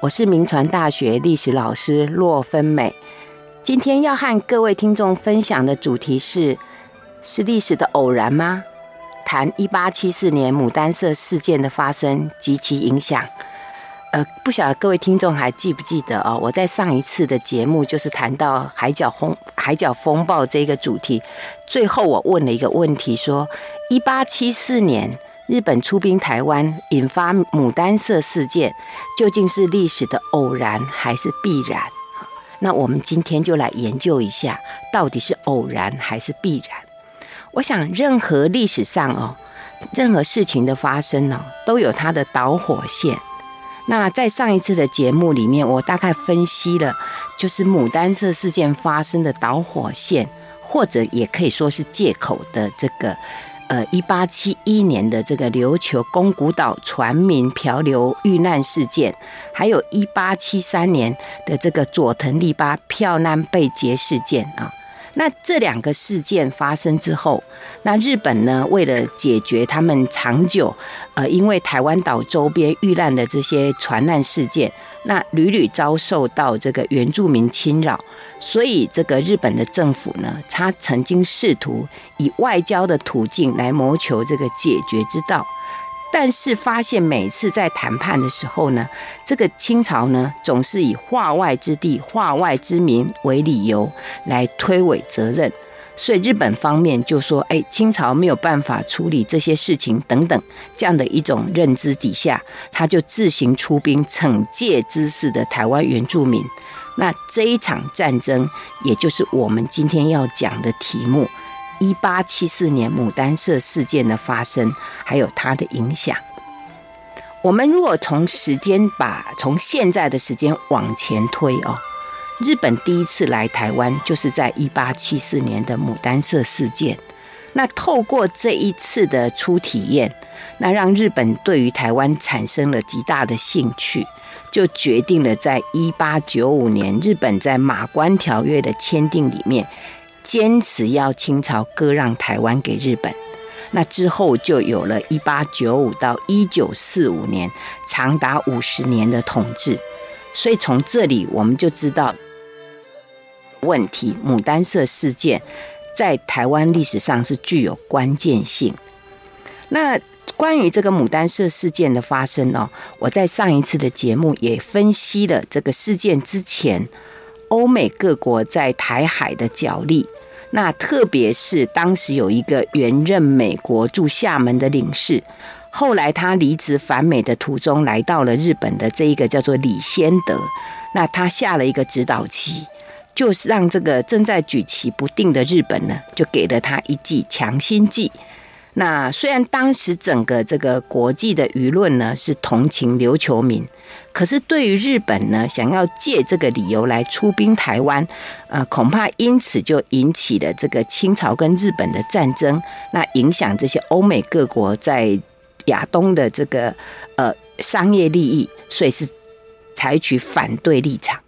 我是铭传大学历史老师骆芬美，今天要和各位听众分享的主题是：是历史的偶然吗？谈一八七四年牡丹社事件的发生及其影响。呃，不晓得各位听众还记不记得哦？我在上一次的节目就是谈到海角风海角风暴这个主题，最后我问了一个问题，说一八七四年。日本出兵台湾，引发牡丹社事件，究竟是历史的偶然还是必然？那我们今天就来研究一下，到底是偶然还是必然？我想，任何历史上哦，任何事情的发生哦，都有它的导火线。那在上一次的节目里面，我大概分析了，就是牡丹社事件发生的导火线，或者也可以说是借口的这个。呃，一八七一年的这个琉球宫古岛船民漂流遇难事件，还有一八七三年的这个佐藤利巴漂难被劫事件啊，那这两个事件发生之后，那日本呢，为了解决他们长久呃，因为台湾岛周边遇难的这些船难事件。那屡屡遭受到这个原住民侵扰，所以这个日本的政府呢，他曾经试图以外交的途径来谋求这个解决之道，但是发现每次在谈判的时候呢，这个清朝呢总是以化外之地、化外之民为理由来推诿责任。所以日本方面就说：“哎，清朝没有办法处理这些事情，等等，这样的一种认知底下，他就自行出兵惩戒滋事的台湾原住民。那这一场战争，也就是我们今天要讲的题目：一八七四年牡丹社事件的发生，还有它的影响。我们如果从时间把从现在的时间往前推哦。”日本第一次来台湾，就是在一八七四年的牡丹社事件。那透过这一次的初体验，那让日本对于台湾产生了极大的兴趣，就决定了在一八九五年，日本在马关条约的签订里面，坚持要清朝割让台湾给日本。那之后就有了一八九五到一九四五年，长达五十年的统治。所以从这里我们就知道。问题，牡丹社事件在台湾历史上是具有关键性。那关于这个牡丹社事件的发生呢，我在上一次的节目也分析了这个事件之前欧美各国在台海的角力。那特别是当时有一个原任美国驻厦门的领事，后来他离职返美的途中来到了日本的这一个叫做李先德，那他下了一个指导棋。就是让这个正在举棋不定的日本呢，就给了他一剂强心剂。那虽然当时整个这个国际的舆论呢是同情琉球民，可是对于日本呢，想要借这个理由来出兵台湾，呃，恐怕因此就引起了这个清朝跟日本的战争，那影响这些欧美各国在亚东的这个呃商业利益，所以是采取反对立场。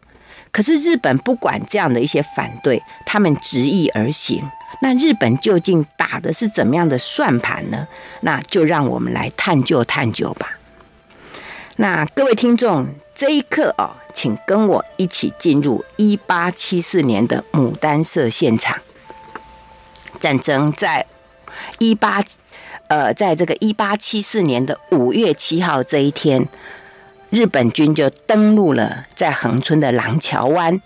可是日本不管这样的一些反对，他们执意而行。那日本究竟打的是怎么样的算盘呢？那就让我们来探究探究吧。那各位听众，这一刻哦，请跟我一起进入一八七四年的牡丹社现场。战争在一八呃，在这个一八七四年的五月七号这一天。日本军就登陆了在恒村的廊桥湾，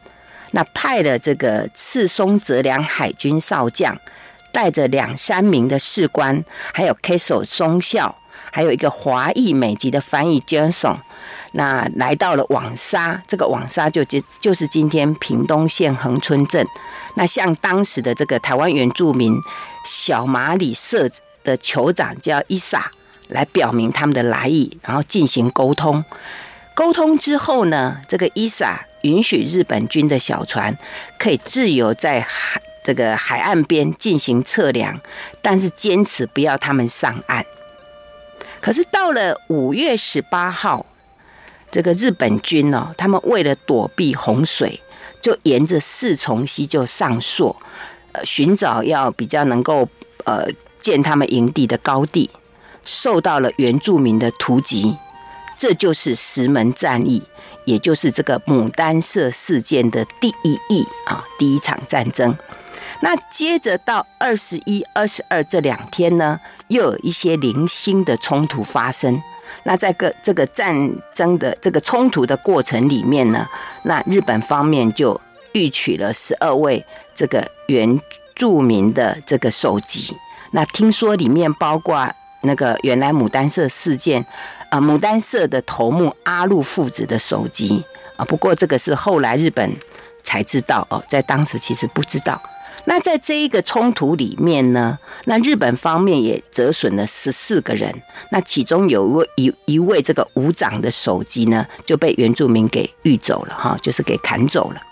那派了这个赤松泽良海军少将，带着两三名的士官，还有 Keso 松孝，还有一个华裔美籍的翻译 Johnson，那来到了网沙，这个网沙就就就是今天屏东县恒春镇，那向当时的这个台湾原住民小马里社的酋长叫伊萨。来表明他们的来意，然后进行沟通。沟通之后呢，这个伊萨允许日本军的小船可以自由在海这个海岸边进行测量，但是坚持不要他们上岸。可是到了五月十八号，这个日本军呢、哦，他们为了躲避洪水，就沿着四重溪就上溯，呃，寻找要比较能够呃建他们营地的高地。受到了原住民的突击，这就是石门战役，也就是这个牡丹社事件的第一役啊，第一场战争。那接着到二十一、二十二这两天呢，又有一些零星的冲突发生。那在个这个战争的这个冲突的过程里面呢，那日本方面就预取了十二位这个原住民的这个首级。那听说里面包括那个原来牡丹社事件，呃，牡丹社的头目阿禄父子的首级啊。不过这个是后来日本才知道哦，在当时其实不知道。那在这一个冲突里面呢，那日本方面也折损了十四个人，那其中有一位一一位这个武长的首级呢，就被原住民给运走了哈，就是给砍走了。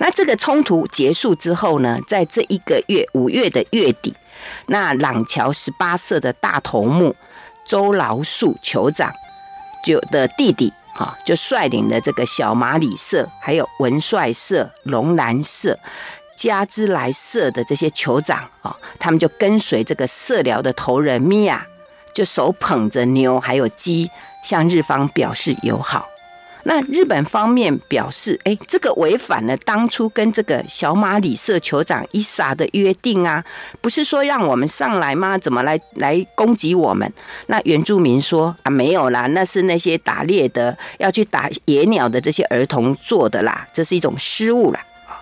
那这个冲突结束之后呢，在这一个月五月的月底，那瑯嶠十八社的大头目周劳树酋长就的弟弟啊，就率领了这个小马里社、还有文帅社、龙南社。加之来社的这些酋长啊，他们就跟随这个社寮的头人米亚，就手捧着牛还有鸡，向日方表示友好。那日本方面表示，哎，这个违反了当初跟这个小马里社酋长伊萨的约定啊，不是说让我们上来吗？怎么来来攻击我们？那原住民说啊，没有啦，那是那些打猎的要去打野鸟的这些儿童做的啦，这是一种失误啦。啊。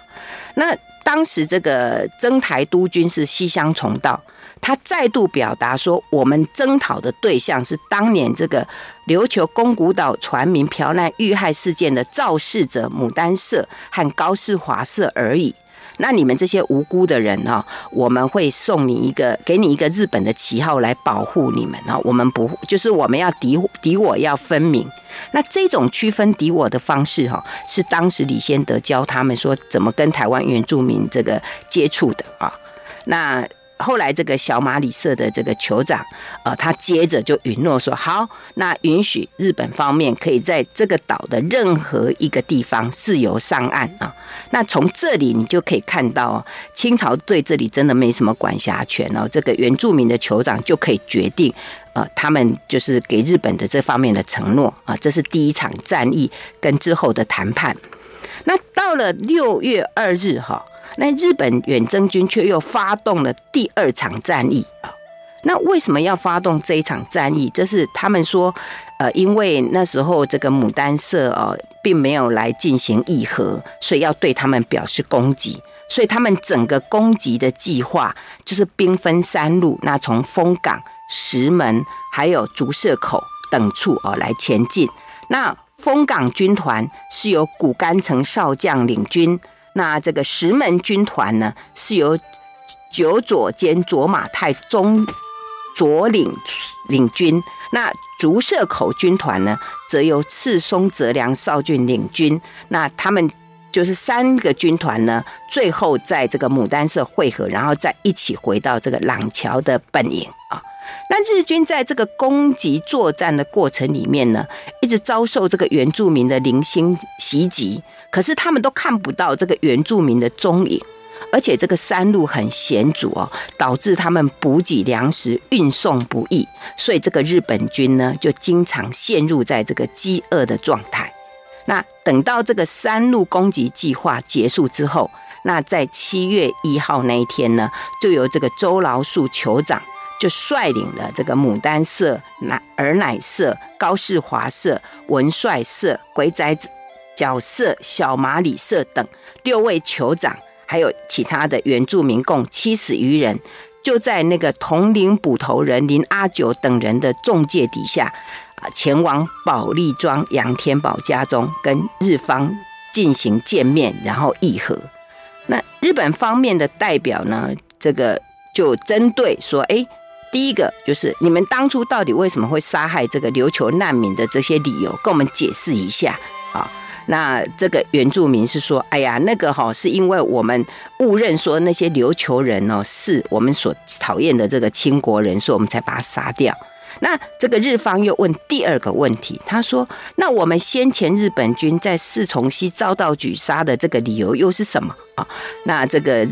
那。当时这个征台督军是西乡重道，他再度表达说，我们征讨的对象是当年这个琉球宫古岛船民嫖难遇害事件的肇事者牡丹社和高士华社而已。那你们这些无辜的人呢？我们会送你一个，给你一个日本的旗号来保护你们啊。我们不，就是我们要敌敌我要分明。那这种区分敌我的方式，哈，是当时李先德教他们说怎么跟台湾原住民这个接触的啊。那后来这个小马里社的这个酋长，呃，他接着就允诺说，好，那允许日本方面可以在这个岛的任何一个地方自由上岸啊。那从这里你就可以看到，清朝对这里真的没什么管辖权哦。这个原住民的酋长就可以决定。呃，他们就是给日本的这方面的承诺啊，这是第一场战役跟之后的谈判。那到了六月二日哈，那日本远征军却又发动了第二场战役啊。那为什么要发动这一场战役？这是他们说，呃，因为那时候这个牡丹社哦，并没有来进行议和，所以要对他们表示攻击。所以他们整个攻击的计划就是兵分三路，那从枫港。石门还有竹社口等处哦，来前进。那枫港军团是由谷干城少将领军，那这个石门军团呢是由久佐兼佐马太宗佐领领军，那竹社口军团呢则由赤松泽良少俊领军。那他们就是三个军团呢，最后在这个牡丹社会合，然后再一起回到这个廊桥的本营啊。那日军在这个攻击作战的过程里面呢，一直遭受这个原住民的零星袭击，可是他们都看不到这个原住民的踪影，而且这个山路很险阻哦，导致他们补给粮食运送不易，所以这个日本军呢就经常陷入在这个饥饿的状态。那等到这个三路攻击计划结束之后，那在七月一号那一天呢，就由这个周劳树酋长。就率领了这个牡丹社、乃尔乃社、高士华社、文帅社、鬼仔子角社、小马里社等六位酋长，还有其他的原住民共七十余人，就在那个统领捕头人林阿九等人的仲介底下，啊，前往保利庄杨天宝家中跟日方进行见面，然后议和。那日本方面的代表呢，这个就针对说，哎。第一个就是你们当初到底为什么会杀害这个琉球难民的这些理由，跟我们解释一下。那这个原住民是说，哎呀，那个哈是因为我们误认说那些琉球人哦是我们所讨厌的这个清国人，所以我们才把他杀掉。那这个日方又问第二个问题，他说，那我们先前日本军在四重溪遭到举杀的这个理由又是什么啊？那这个。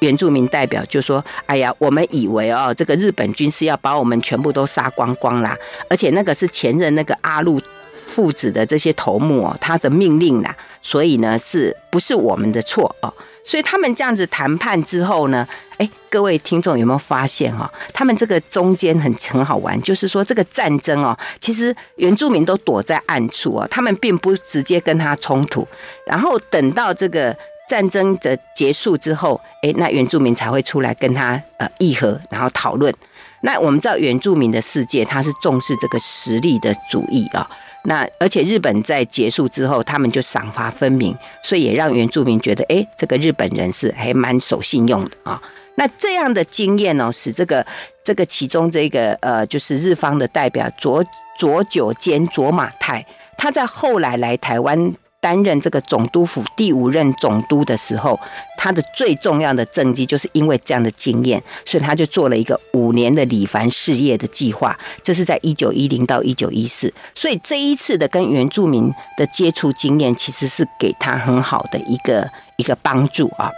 原住民代表就说：“哎呀，我们以为哦，这个日本军是要把我们全部都杀光光啦，而且那个是前任那个阿禄父子的这些头目哦，他的命令啦，所以呢，是不是我们的错哦？所以他们这样子谈判之后呢，哎，各位听众有没有发现哈？他们这个中间很很好玩，就是说这个战争哦，其实原住民都躲在暗处哦，他们并不直接跟他冲突，然后等到这个战争的结束之后，哎，那原住民才会出来跟他呃议和，然后讨论。那我们知道原住民的世界，他是重视这个实力的主义啊。那而且日本在结束之后，他们就赏罚分明，所以也让原住民觉得，哎，这个日本人是还蛮守信用的啊。那这样的经验呢，使这个这个其中这个呃，就是日方的代表佐佐久间佐马太，他在后来来台湾。担任这个总督府第五任总督的时候，他的最重要的政绩就是因为这样的经验，所以他就做了一个五年的理凡事业的计划。这是在一九一零到一九一四，所以这一次的跟原住民的接触经验，其实是给他很好的一个一个帮助啊。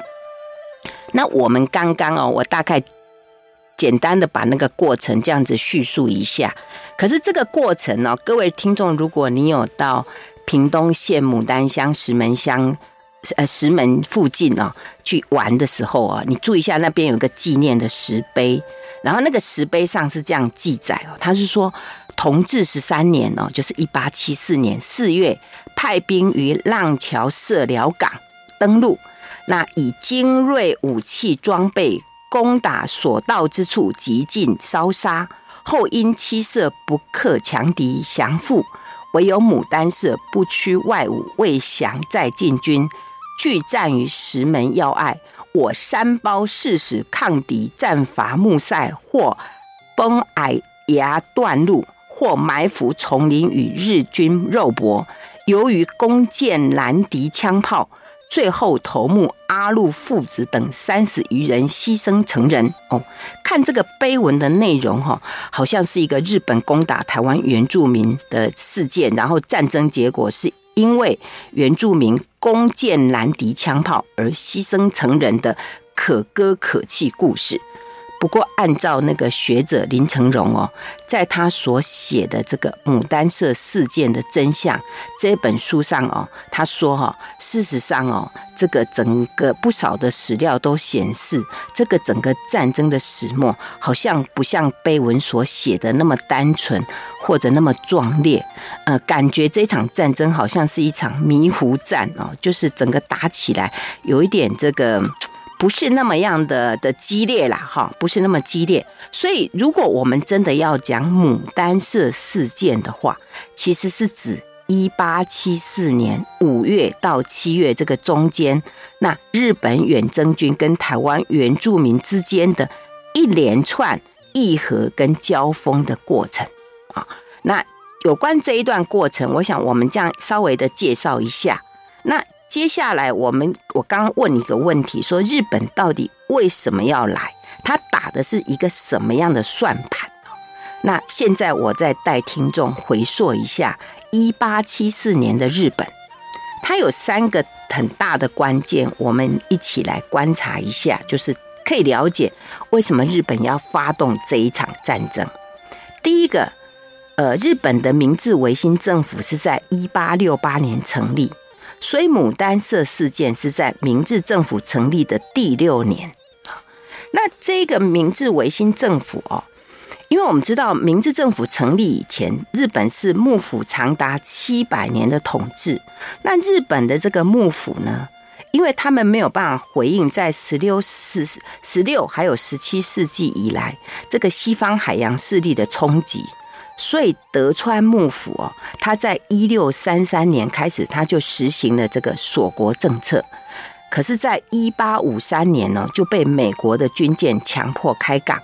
那我们刚刚哦，我大概简单的把那个过程这样子叙述一下。可是这个过程呢，各位听众，如果你有到。屏东县牡丹乡石门乡，呃，石门附近哦，去玩的时候啊，你注意一下，那边有个纪念的石碑，然后那个石碑上是这样记载哦，他是说，同治十三年哦，就是一八七四年四月，派兵于浪桥社寮港登陆，那以精锐武器装备攻打所到之处，极尽烧杀，后因妻色不克强敌降附。唯有牡丹社不屈外侮，未降再进军，据战于石门要隘。我三包誓死抗敌，战伐木塞，或崩矮崖断路，或埋伏丛林与日军肉搏。由于弓箭拦敌枪炮，最后头目阿禄父子等三十余人牺牲成人。哦，看这个碑文的内容哈，好像是一个日本攻打台湾原住民的事件，然后战争结果是因为原住民弓箭拦敌枪炮而牺牲成人的可歌可泣故事。不过，按照那个学者林成荣哦，在他所写的这个牡丹社事件的真相这本书上哦，他说哈，事实上哦，这个整个不少的史料都显示，这个整个战争的始末好像不像碑文所写的那么单纯或者那么壮烈，呃，感觉这场战争好像是一场迷糊战哦，就是整个打起来有一点这个。不是那么样的的激烈啦，哈，不是那么激烈。所以，如果我们真的要讲牡丹社事件的话，其实是指一八七四年五月到七月这个中间，那日本远征军跟台湾原住民之间的一连串议和跟交锋的过程啊。那有关这一段过程，我想我们这样稍微的介绍一下。那。接下来，我们我刚刚问你一个问题，说日本到底为什么要来？他打的是一个什么样的算盘？那现在我再带听众回溯一下一八七四年的日本，它有三个很大的关键，我们一起来观察一下，就是可以了解为什么日本要发动这一场战争。第一个，呃，日本的明治维新政府是在一八六八年成立。所以牡丹社事件是在明治政府成立的第六年啊。那这个明治维新政府哦，因为我们知道明治政府成立以前，日本是幕府长达七百年的统治。那日本的这个幕府呢，因为他们没有办法回应在十六世、十六还有十七世纪以来这个西方海洋势力的冲击。所以德川幕府哦，他在一六三三年开始，他就实行了这个锁国政策。可是，在一八五三年呢，就被美国的军舰强迫开港，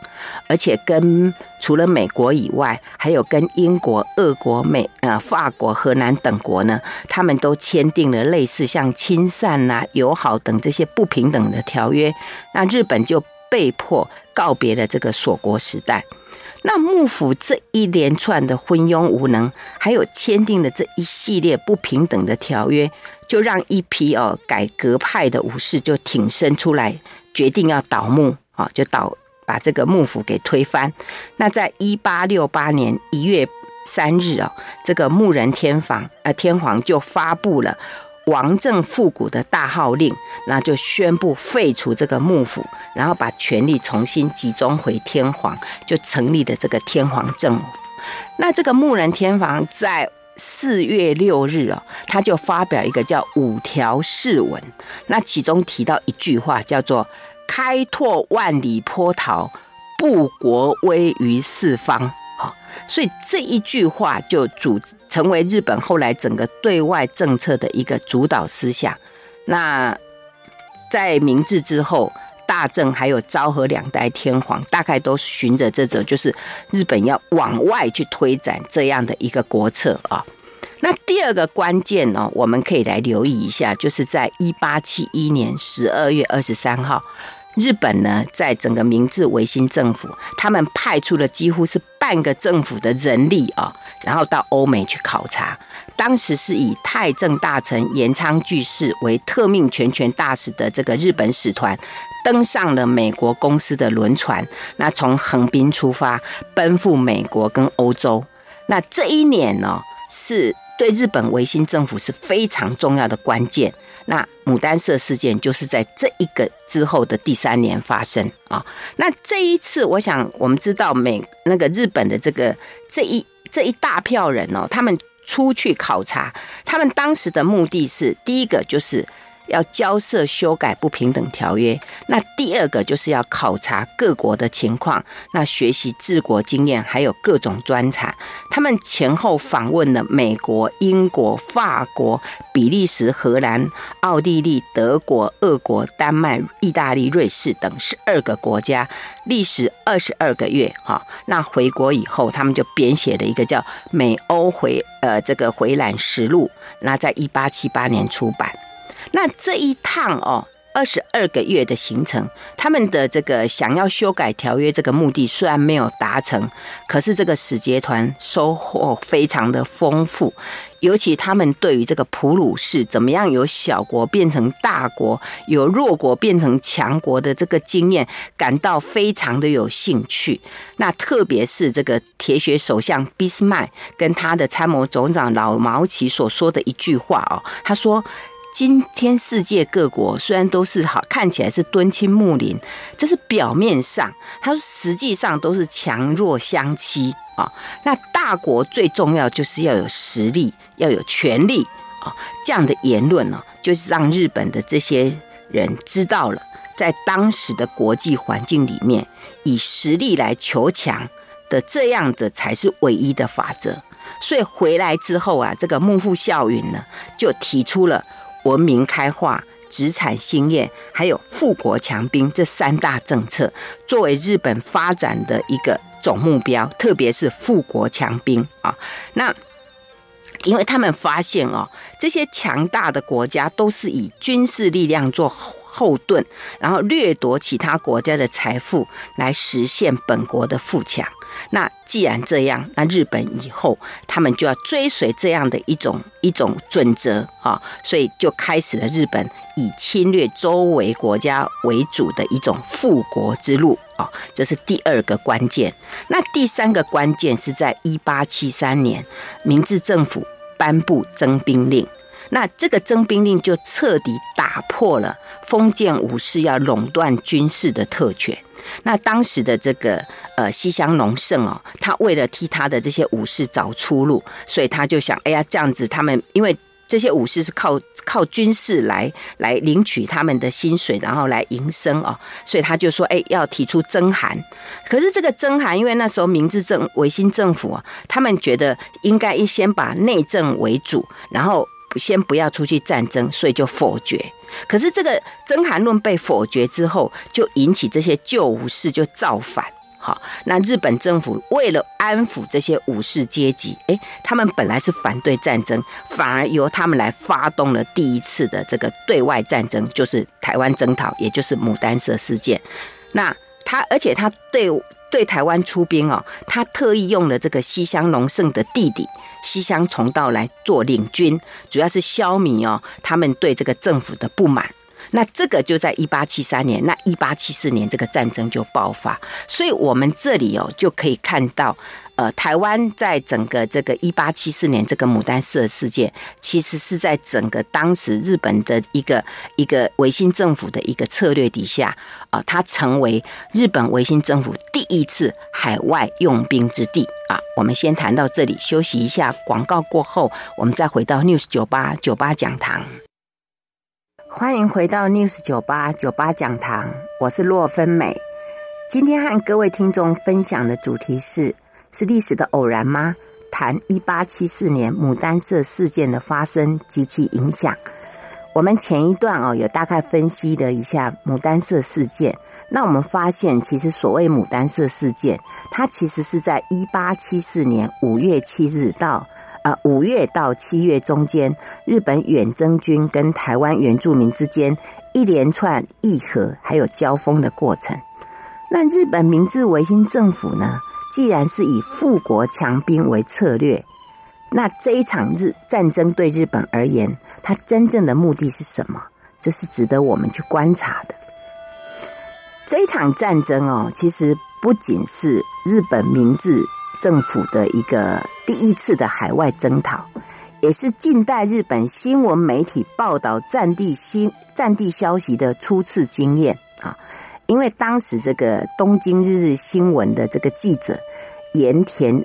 而且跟除了美国以外，还有跟英国、俄国、美呃法国、荷兰等国呢，他们都签订了类似像亲善呐、友好等这些不平等的条约。那日本就被迫告别了这个锁国时代。那幕府这一连串的昏庸无能，还有签订的这一系列不平等的条约，就让一批哦改革派的武士就挺身出来，决定要倒幕啊、就倒把这个幕府给推翻。那在一八六八年一月三日哦，这个木仁天皇呃天皇就发布了王政复古的大号令，那就宣布废除这个幕府，然后把权力重新集中回天皇，就成立了这个天皇政府。那这个木仁天皇在四月六日哦，他就发表一个叫五条誓文，那其中提到一句话叫做“开拓万里波涛，布国威于四方”。所以这一句话就主成为日本后来整个对外政策的一个主导思想。那在明治之后。大正还有昭和两代天皇，大概都循着这种，就是日本要往外去推展这样的一个国策啊。那第二个关键呢，我们可以来留意一下，就是在一八七一年十二月二十三号，日本呢在整个明治维新政府，他们派出了几乎是半个政府的人力啊，然后到欧美去考察。当时是以太政大臣岩仓具视为特命全权大使的这个日本使团。登上了美国公司的轮船，那从横滨出发，奔赴美国跟欧洲。那这一年呢，是对日本维新政府是非常重要的关键。那牡丹社事件就是在这一个之后的第三年发生啊。那这一次，我想我们知道美那个日本的这个这一这一大票人哦，他们出去考察，他们当时的目的是第一个就是。要交涉修改不平等条约，那第二个就是要考察各国的情况，那学习治国经验，还有各种专长。他们前后访问了美国、英国、法国、比利时、荷兰、奥地利、德国、俄国、丹麦、意大利、瑞士等十二个国家，历时二十二个月。哈，那回国以后，他们就编写了一个叫《美欧回呃这个回览实录》，那在一八七八年出版。那这一趟哦，二十二个月的行程，他们的这个想要修改条约这个目的虽然没有达成，可是这个使节团收获非常的丰富，尤其他们对于这个普鲁士怎么样由小国变成大国，由弱国变成强国的这个经验感到非常的有兴趣。那特别是这个铁血首相俾斯麦跟他的参谋总长老毛奇所说的一句话哦，他说。今天世界各国虽然都是好看起来是敦亲睦邻，这是表面上，它实际上都是强弱相欺啊。那大国最重要就是要有实力，要有权力啊。这样的言论呢，就是让日本的这些人知道了，在当时的国际环境里面，以实力来求强的这样的才是唯一的法则。所以回来之后啊，这个幕府孝允呢，就提出了。文明开化、殖产兴业，还有富国强兵这三大政策，作为日本发展的一个总目标，特别是富国强兵啊。那因为他们发现哦，这些强大的国家都是以军事力量做后盾，然后掠夺其他国家的财富，来实现本国的富强。那既然这样，那日本以后他们就要追随这样的一种一种准则啊，所以就开始了日本以侵略周围国家为主的一种复国之路啊，这是第二个关键。那第三个关键是在一八七三年，明治政府颁布征兵令，那这个征兵令就彻底打破了封建武士要垄断军事的特权。那当时的这个呃西乡隆盛哦，他为了替他的这些武士找出路，所以他就想，哎呀，这样子他们因为这些武士是靠靠军事来来领取他们的薪水，然后来营生哦，所以他就说，哎，要提出征函。可是这个征函，因为那时候明治政维新政府啊，他们觉得应该先把内政为主，然后先不要出去战争，所以就否决。可是这个征韩论被否决之后，就引起这些旧武士就造反。好，那日本政府为了安抚这些武士阶级，诶，他们本来是反对战争，反而由他们来发动了第一次的这个对外战争，就是台湾征讨，也就是牡丹社事件。那他，而且他对对台湾出兵哦，他特意用了这个西乡隆盛的弟弟。西乡重道来做领军，主要是消弭哦他们对这个政府的不满。那这个就在一八七三年，那一八七四年这个战争就爆发。所以我们这里哦就可以看到，呃，台湾在整个这个一八七四年这个牡丹社事件，其实是在整个当时日本的一个一个维新政府的一个策略底下，啊、它成为日本维新政府第一次海外用兵之地啊。我们先谈到这里，休息一下，广告过后，我们再回到 News 九八九八讲堂。欢迎回到 News 九八九八讲堂，我是洛芬美。今天和各位听众分享的主题是。是历史的偶然吗？谈一八七四年牡丹社事件的发生及其影响。我们前一段哦，有大概分析了一下牡丹社事件。那我们发现，其实所谓牡丹社事件，它其实是在一八七四年五月七日到呃五月到七月中间，日本远征军跟台湾原住民之间一连串议和还有交锋的过程。那日本明治维新政府呢？既然是以富国强兵为策略，那这一场日战争对日本而言，它真正的目的是什么？这是值得我们去观察的。这一场战争哦，其实不仅是日本明治政府的一个第一次的海外征讨，也是近代日本新闻媒体报道战地新战地消息的初次经验。因为当时这个东京日日新闻的这个记者盐田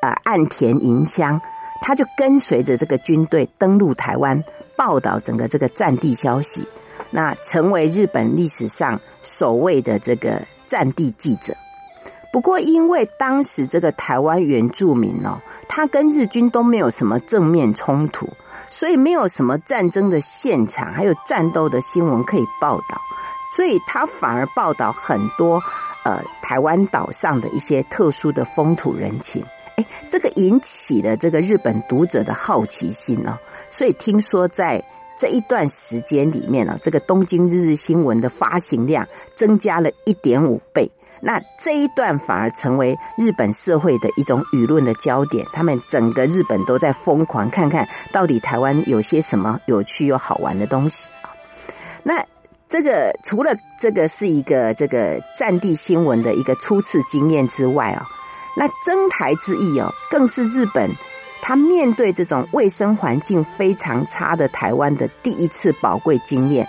啊、呃、岸田银香，他就跟随着这个军队登陆台湾，报道整个这个战地消息，那成为日本历史上首位的这个战地记者。不过，因为当时这个台湾原住民哦，他跟日军都没有什么正面冲突，所以没有什么战争的现场还有战斗的新闻可以报道。所以他反而报道很多，呃，台湾岛上的一些特殊的风土人情，哎，这个引起了这个日本读者的好奇心哦。所以听说在这一段时间里面呢，这个东京日日新闻的发行量增加了一点五倍。那这一段反而成为日本社会的一种舆论的焦点，他们整个日本都在疯狂看看到底台湾有些什么有趣又好玩的东西啊。那。这个除了这个是一个这个战地新闻的一个初次经验之外哦，那征台之役哦，更是日本他面对这种卫生环境非常差的台湾的第一次宝贵经验。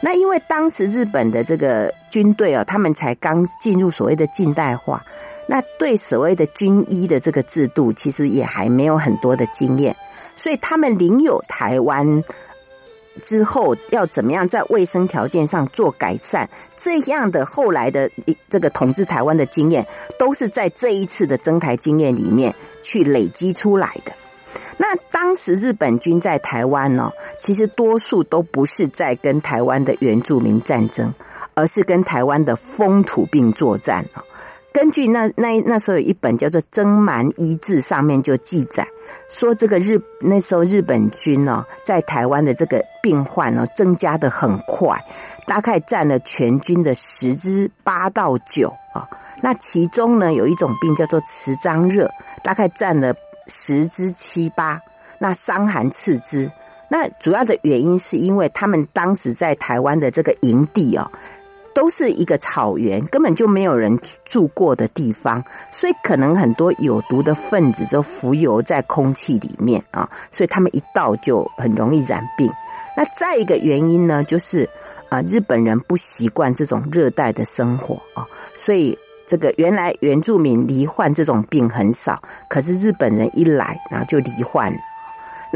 那因为当时日本的这个军队哦，他们才刚进入所谓的近代化，那对所谓的军医的这个制度，其实也还没有很多的经验，所以他们领有台湾。之后要怎么样在卫生条件上做改善？这样的后来的这个统治台湾的经验，都是在这一次的征台经验里面去累积出来的。那当时日本军在台湾呢，其实多数都不是在跟台湾的原住民战争，而是跟台湾的风土病作战。根据那那那时候有一本叫做《征蛮医志》，上面就记载。说这个日那时候日本军呢，在台湾的这个病患呢，增加的很快，大概占了全军的十之八到九啊。那其中呢，有一种病叫做持张热，大概占了十之七八。那伤寒刺之，那主要的原因是因为他们当时在台湾的这个营地哦。都是一个草原，根本就没有人住过的地方，所以可能很多有毒的分子就浮游在空气里面啊，所以他们一到就很容易染病。那再一个原因呢，就是啊，日本人不习惯这种热带的生活啊，所以这个原来原住民罹患这种病很少，可是日本人一来，然后就罹患了。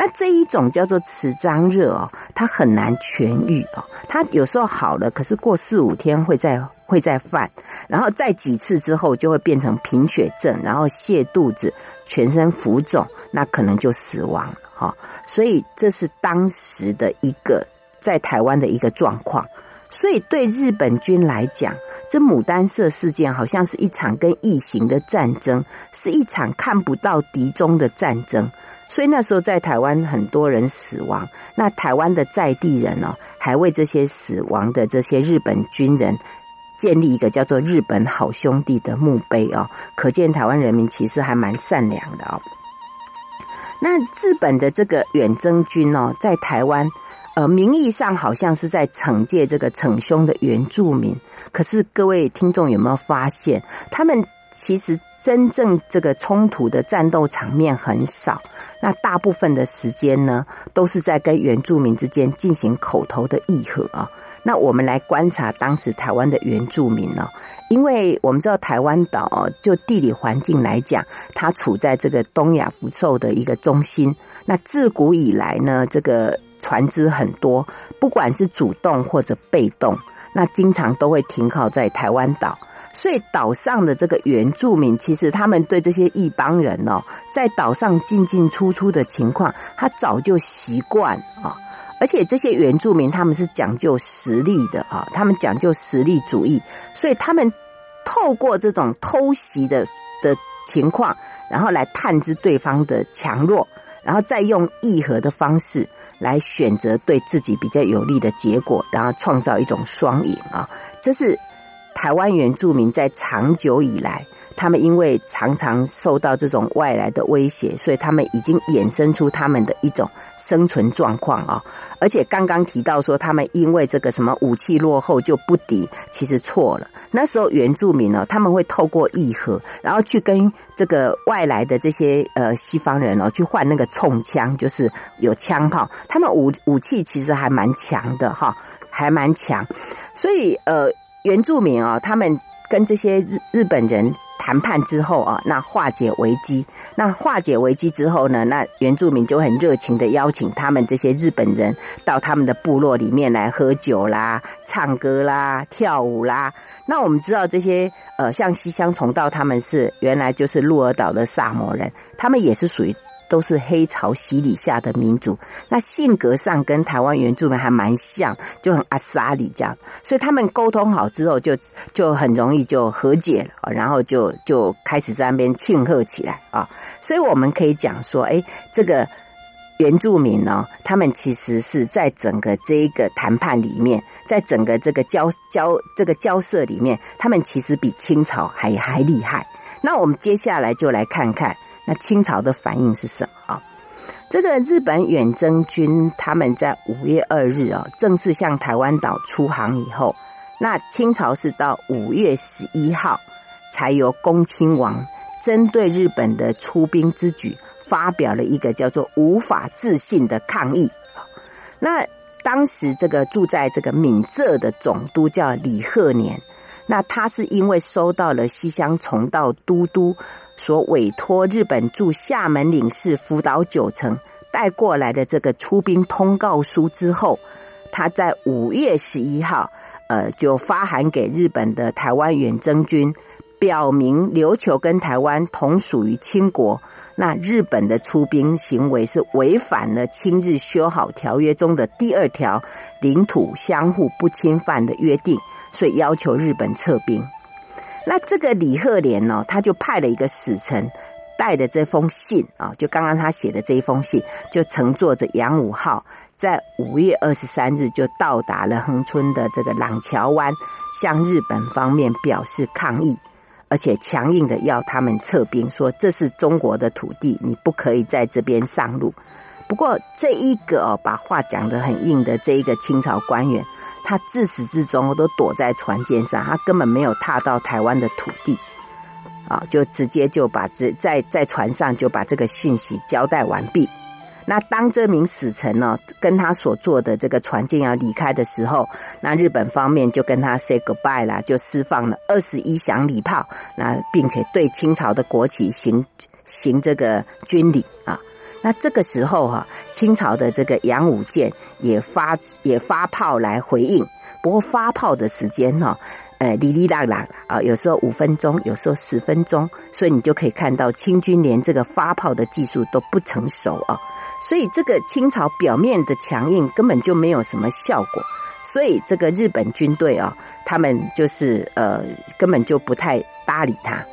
那这一种叫做持张热哦，它很难痊愈哦。它有时候好了，可是过四五天会再会再犯，然后再几次之后就会变成贫血症，然后泻肚子、全身浮肿，那可能就死亡了哈。所以这是当时的一个在台湾的一个状况。所以对日本军来讲，这牡丹社事件好像是一场跟异形的战争，是一场看不到敌踪的战争。所以那时候在台湾很多人死亡，那台湾的在地人哦，还为这些死亡的这些日本军人建立一个叫做“日本好兄弟”的墓碑哦，可见台湾人民其实还蛮善良的哦。那日本的这个远征军哦，在台湾呃名义上好像是在惩戒这个逞凶的原住民，可是各位听众有没有发现，他们其实？真正这个冲突的战斗场面很少。那大部分的时间呢，都是在跟原住民之间进行口头的议和啊。那我们来观察当时台湾的原住民呢，因为我们知道台湾岛就地理环境来讲，它处在这个东亚福寿的一个中心。那自古以来呢，这个船只很多，不管是主动或者被动，那经常都会停靠在台湾岛。所以岛上的这个原住民，其实他们对这些异邦人哦，在岛上进进出出的情况，他早就习惯啊。而且这些原住民他们是讲究实力的啊，他们讲究实力主义，所以他们透过这种偷袭的的情况，然后来探知对方的强弱，然后再用议和的方式来选择对自己比较有利的结果，然后创造一种双赢啊，这是。台湾原住民在长久以来，他们因为常常受到这种外来的威胁，所以他们已经衍生出他们的一种生存状况啊。而且刚刚提到说，他们因为这个什么武器落后就不敌，其实错了。那时候原住民呢，他们会透过议和，然后去跟这个外来的这些呃西方人哦，去换那个冲枪，就是有枪炮。他们武武器其实还蛮强的哈，还蛮强。所以呃。原住民啊，他们跟这些日日本人谈判之后啊，那化解危机。那化解危机之后呢，那原住民就很热情的邀请他们这些日本人到他们的部落里面来喝酒啦、唱歌啦、跳舞啦。那我们知道这些呃，像西乡重道他们是原来就是鹿儿岛的萨摩人，他们也是属于。都是黑潮洗礼下的民族，那性格上跟台湾原住民还蛮像，就很阿萨里这样，所以他们沟通好之后就，就就很容易就和解了，然后就就开始在那边庆贺起来啊。所以我们可以讲说，哎，这个原住民呢，他们其实是在整个这一个谈判里面，在整个这个交交这个交涉里面，他们其实比清朝还还厉害。那我们接下来就来看看。那清朝的反应是什么啊？这个日本远征军他们在五月二日啊，正式向台湾岛出航以后，那清朝是到五月十一号，才由恭亲王针对日本的出兵之举，发表了一个叫做“无法置信”的抗议。那当时这个住在这个闽浙的总督叫李鹤年，那他是因为收到了西乡重道都督。所委托日本驻厦门领事福岛久成带过来的这个出兵通告书之后，他在五月十一号，呃，就发函给日本的台湾远征军，表明琉球跟台湾同属于清国，那日本的出兵行为是违反了清日修好条约中的第二条领土相互不侵犯的约定，所以要求日本撤兵。那这个李鹤年呢，他就派了一个使臣，带着这封信啊，就刚刚他写的这一封信，就乘坐着杨五号，在五月二十三日就到达了恒春的这个廊桥湾，向日本方面表示抗议，而且强硬的要他们撤兵，说这是中国的土地，你不可以在这边上路。不过这一个哦，把话讲得很硬的这一个清朝官员。他自始至终都躲在船舰上，他根本没有踏到台湾的土地，啊，就直接就把这在在船上就把这个讯息交代完毕。那当这名使臣呢，跟他所坐的这个船舰要离开的时候，那日本方面就跟他 say goodbye 啦，就释放了二十一响礼炮，那并且对清朝的国旗行行这个军礼啊。那这个时候哈，清朝的这个洋武舰也发也发炮来回应，不过发炮的时间哈，呃，哩哩啦啦啊，有时候五分钟，有时候十分钟，所以你就可以看到清军连这个发炮的技术都不成熟啊，所以这个清朝表面的强硬根本就没有什么效果，所以这个日本军队啊，他们就是呃，根本就不太搭理他。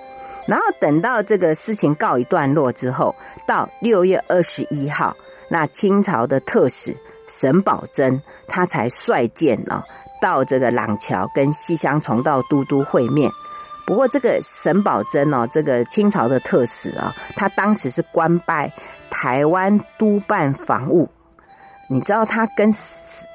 然后等到这个事情告一段落之后，到六月二十一号，那清朝的特使沈葆桢他才率舰呢到这个廊桥跟西乡重道都督会面。不过这个沈葆桢哦，这个清朝的特使啊，他当时是官拜台湾督办防务。你知道他跟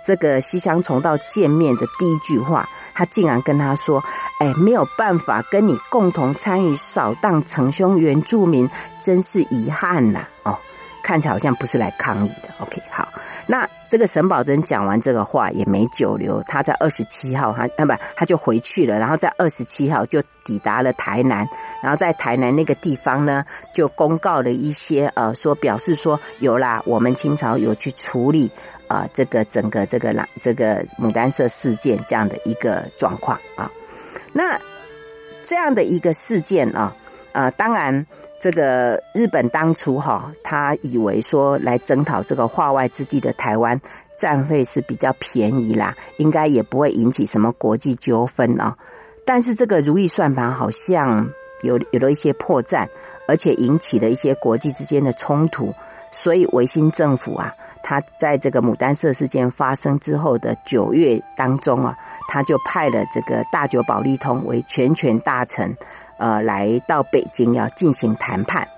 这个西乡重道见面的第一句话？他竟然跟他说：“哎，没有办法跟你共同参与扫荡城凶原住民，真是遗憾呐！”哦，看起来好像不是来抗议的。OK，好。那这个沈葆桢讲完这个话也没久留，他在二十七号，他啊不，他就回去了。然后在二十七号就抵达了台南，然后在台南那个地方呢，就公告了一些呃，说表示说有啦，我们清朝有去处理啊、这个整个这个这个牡丹社事件这样的一个状况啊。那这样的一个事件啊，呃，当然。这个日本当初哈，他以为说来征讨这个化外之地的台湾，战费是比较便宜啦，应该也不会引起什么国际纠纷啊。但是这个如意算盘好像有有了一些破绽，而且引起了一些国际之间的冲突。所以维新政府啊，他在这个牡丹社事件发生之后的九月当中啊，他就派了这个大久保利通为全权大臣。呃，来到北京要进行谈判，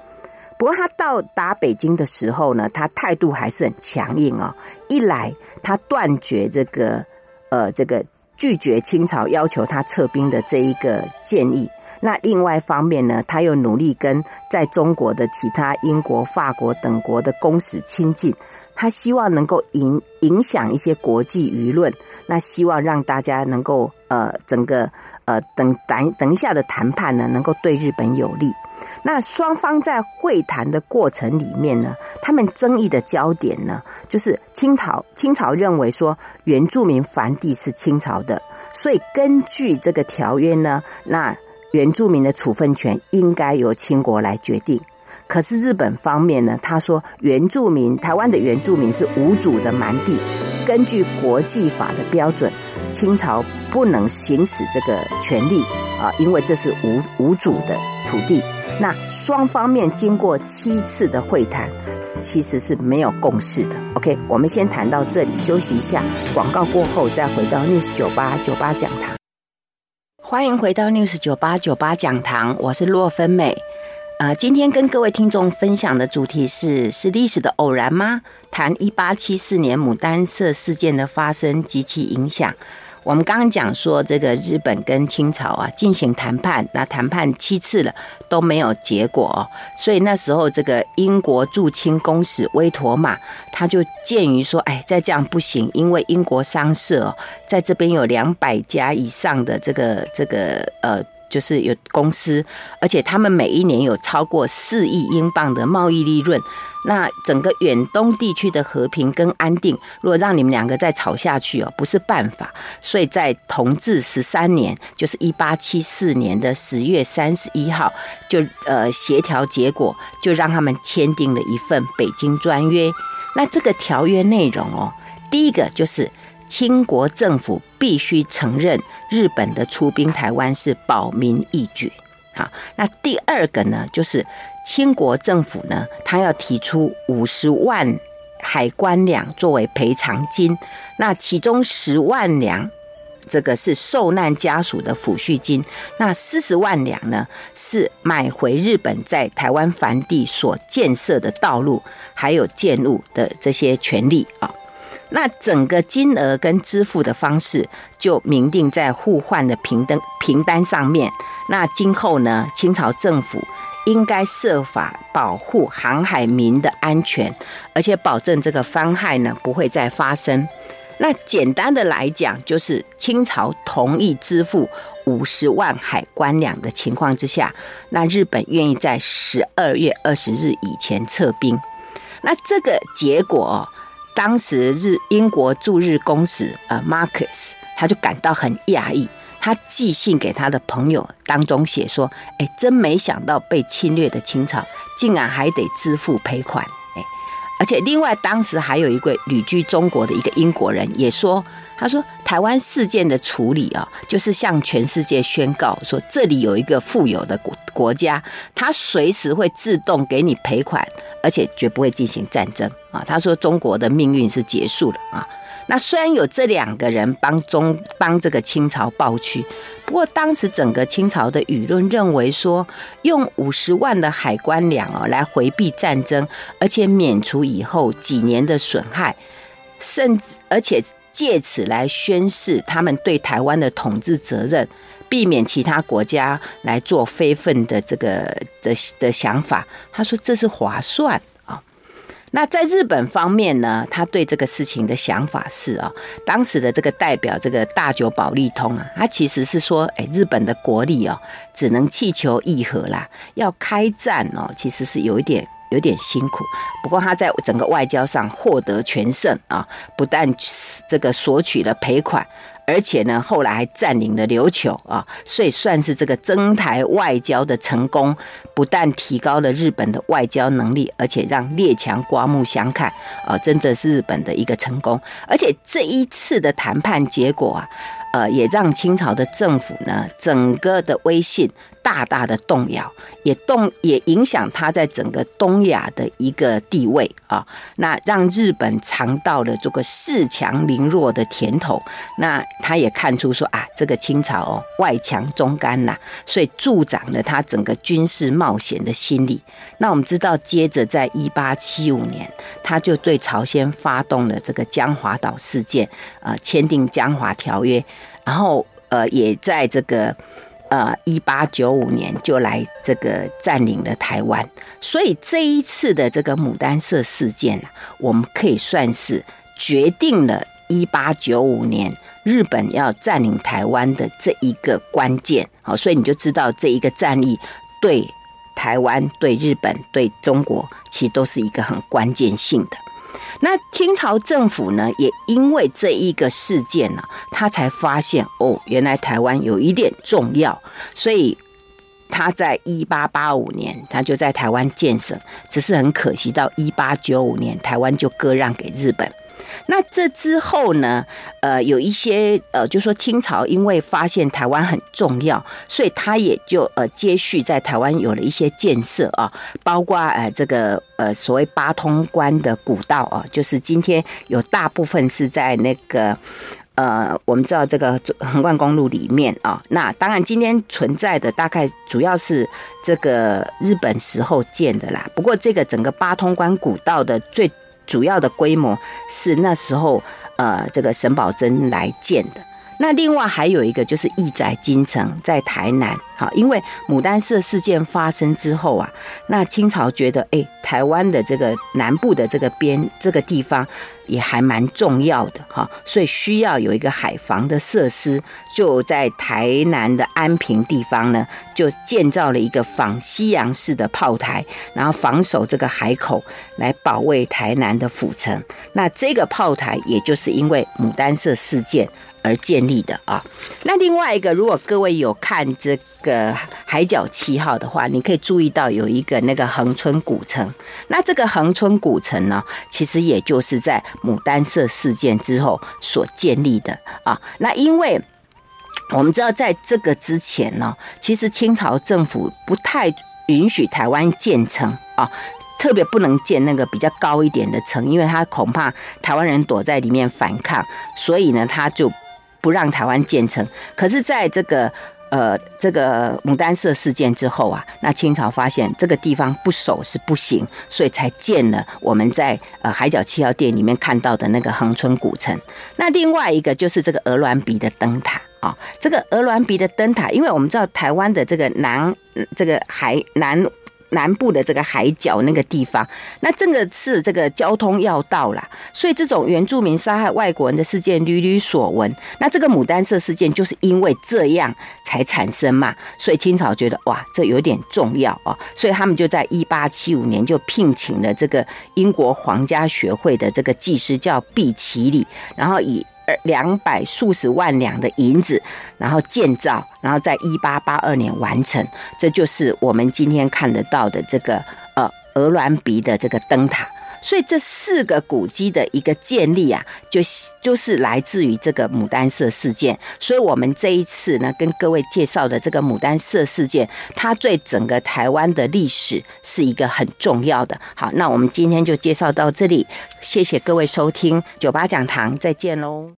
不过他到达北京的时候呢，他态度还是很强硬哦。一来，他断绝这个呃这个拒绝清朝要求他撤兵的这一个建议；那另外一方面呢，他又努力跟在中国的其他英国、法国等国的公使亲近，他希望能够影影响一些国际舆论，那希望让大家能够呃整个。呃，等等等一下的谈判呢，能够对日本有利。那双方在会谈的过程里面呢，他们争议的焦点呢，就是清朝清朝认为说原住民坟地是清朝的，所以根据这个条约呢，那原住民的处分权应该由清国来决定。可是日本方面呢，他说原住民台湾的原住民是无主的蛮地，根据国际法的标准。清朝不能行使这个权利啊，因为这是无无主的土地。那双方面经过七次的会谈，其实是没有共识的。OK，我们先谈到这里，休息一下，广告过后再回到 News 九八九八讲堂。欢迎回到 News 九八九八讲堂，我是洛芬美。呃，今天跟各位听众分享的主题是：是历史的偶然吗？谈一八七四年牡丹社事件的发生及其影响。我们刚刚讲说，这个日本跟清朝啊进行谈判，那谈判七次了都没有结果，所以那时候这个英国驻清公使威妥玛他就鉴于说，哎，再这样不行，因为英国商社在这边有两百家以上的这个这个呃。就是有公司，而且他们每一年有超过四亿英镑的贸易利润。那整个远东地区的和平跟安定，如果让你们两个再吵下去哦，不是办法。所以在同治十三年，就是一八七四年的十月三十一号，就呃协调结果，就让他们签订了一份北京专约。那这个条约内容哦，第一个就是。清国政府必须承认日本的出兵台湾是保民义举。好，那第二个呢，就是清国政府呢，他要提出五十万海关两作为赔偿金，那其中十万两这个是受难家属的抚恤金，那四十万两呢是买回日本在台湾坟地所建设的道路还有建物的这些权利啊。那整个金额跟支付的方式就明定在互换的凭单凭单上面。那今后呢，清朝政府应该设法保护航海民的安全，而且保证这个灾害呢不会再发生。那简单的来讲，就是清朝同意支付五十万海关两的情况之下，那日本愿意在十二月二十日以前撤兵。那这个结果。当时日英国驻日公使呃 Marcus 他就感到很讶异，他寄信给他的朋友当中写说：“哎，真没想到被侵略的清朝竟然还得支付赔款。”哎，而且另外当时还有一位旅居中国的一个英国人也说：“他说台湾事件的处理啊，就是向全世界宣告说，这里有一个富有的国国家，他随时会自动给你赔款。”而且绝不会进行战争啊！他说中国的命运是结束了啊。那虽然有这两个人帮中帮这个清朝抱屈，不过当时整个清朝的舆论认为说，用五十万的海关两哦来回避战争，而且免除以后几年的损害，甚至而且借此来宣示他们对台湾的统治责任，避免其他国家来做非分的这个的的想法。他说这是划算。那在日本方面呢，他对这个事情的想法是啊，当时的这个代表这个大久保利通啊，他其实是说，哎，日本的国力哦，只能祈求议和啦，要开战哦，其实是有一点有点辛苦。不过他在整个外交上获得全胜啊，不但这个索取了赔款。而且呢，后来还占领了琉球啊，所以算是这个征台外交的成功，不但提高了日本的外交能力，而且让列强刮目相看啊，真的是日本的一个成功。而且这一次的谈判结果啊，呃，也让清朝的政府呢，整个的威信。大大的动摇，也动也影响他在整个东亚的一个地位啊。那让日本尝到了这个恃强凌弱的甜头。那他也看出说啊，这个清朝哦，外强中干呐，所以助长了他整个军事冒险的心理。那我们知道，接着在一八七五年，他就对朝鲜发动了这个江华岛事件，呃，签订江华条约，然后呃，也在这个。呃，一八九五年就来这个占领了台湾，所以这一次的这个牡丹社事件啊，我们可以算是决定了一八九五年日本要占领台湾的这一个关键。好，所以你就知道这一个战役对台湾、对日本、对中国，其实都是一个很关键性的。那清朝政府呢，也因为这一个事件呢，他才发现哦，原来台湾有一点重要，所以他在一八八五年，他就在台湾建省，只是很可惜，到一八九五年，台湾就割让给日本。那这之后呢，呃，有一些呃，就说清朝因为发现台湾很重要，所以他也就呃接续在台湾有了一些建设啊，包括呃这个呃所谓八通关的古道啊，就是今天有大部分是在那个呃我们知道这个横贯公路里面啊。那当然今天存在的大概主要是这个日本时候建的啦。不过这个整个八通关古道的最主要的规模是那时候，呃，这个沈葆桢来建的。那另外还有一个就是义载金城在台南，好，因为牡丹社事件发生之后啊，那清朝觉得，哎，台湾的这个南部的这个边这个地方也还蛮重要的哈，所以需要有一个海防的设施，就在台南的安平地方呢，就建造了一个仿西洋式的炮台，然后防守这个海口，来保卫台南的府城。那这个炮台也就是因为牡丹社事件。而建立的啊，那另外一个，如果各位有看这个海角七号的话，你可以注意到有一个那个恒春古城。那这个恒春古城呢，其实也就是在牡丹社事件之后所建立的啊。那因为我们知道，在这个之前呢，其实清朝政府不太允许台湾建城啊，特别不能建那个比较高一点的城，因为他恐怕台湾人躲在里面反抗，所以呢，他就。不让台湾建成，可是在这个呃这个牡丹社事件之后啊，那清朝发现这个地方不守是不行，所以才建了我们在呃海角七号店里面看到的那个恒春古城。那另外一个就是这个鹅銮鼻的灯塔啊，这个鹅銮鼻的灯塔，因为我们知道台湾的这个南这个海南。南部的这个海角那个地方，那这个是这个交通要道啦，所以这种原住民杀害外国人的事件屡屡所闻。那这个牡丹社事件就是因为这样才产生嘛，所以清朝觉得哇，这有点重要哦，所以他们就在一八七五年就聘请了这个英国皇家学会的这个技师叫毕奇里，然后以。两百数十万两的银子，然后建造，然后在一八八二年完成，这就是我们今天看得到的这个呃鹅銮鼻的这个灯塔。所以这四个古迹的一个建立啊，就就是来自于这个牡丹社事件。所以我们这一次呢，跟各位介绍的这个牡丹社事件，它对整个台湾的历史是一个很重要的。好，那我们今天就介绍到这里，谢谢各位收听九八讲堂，再见喽。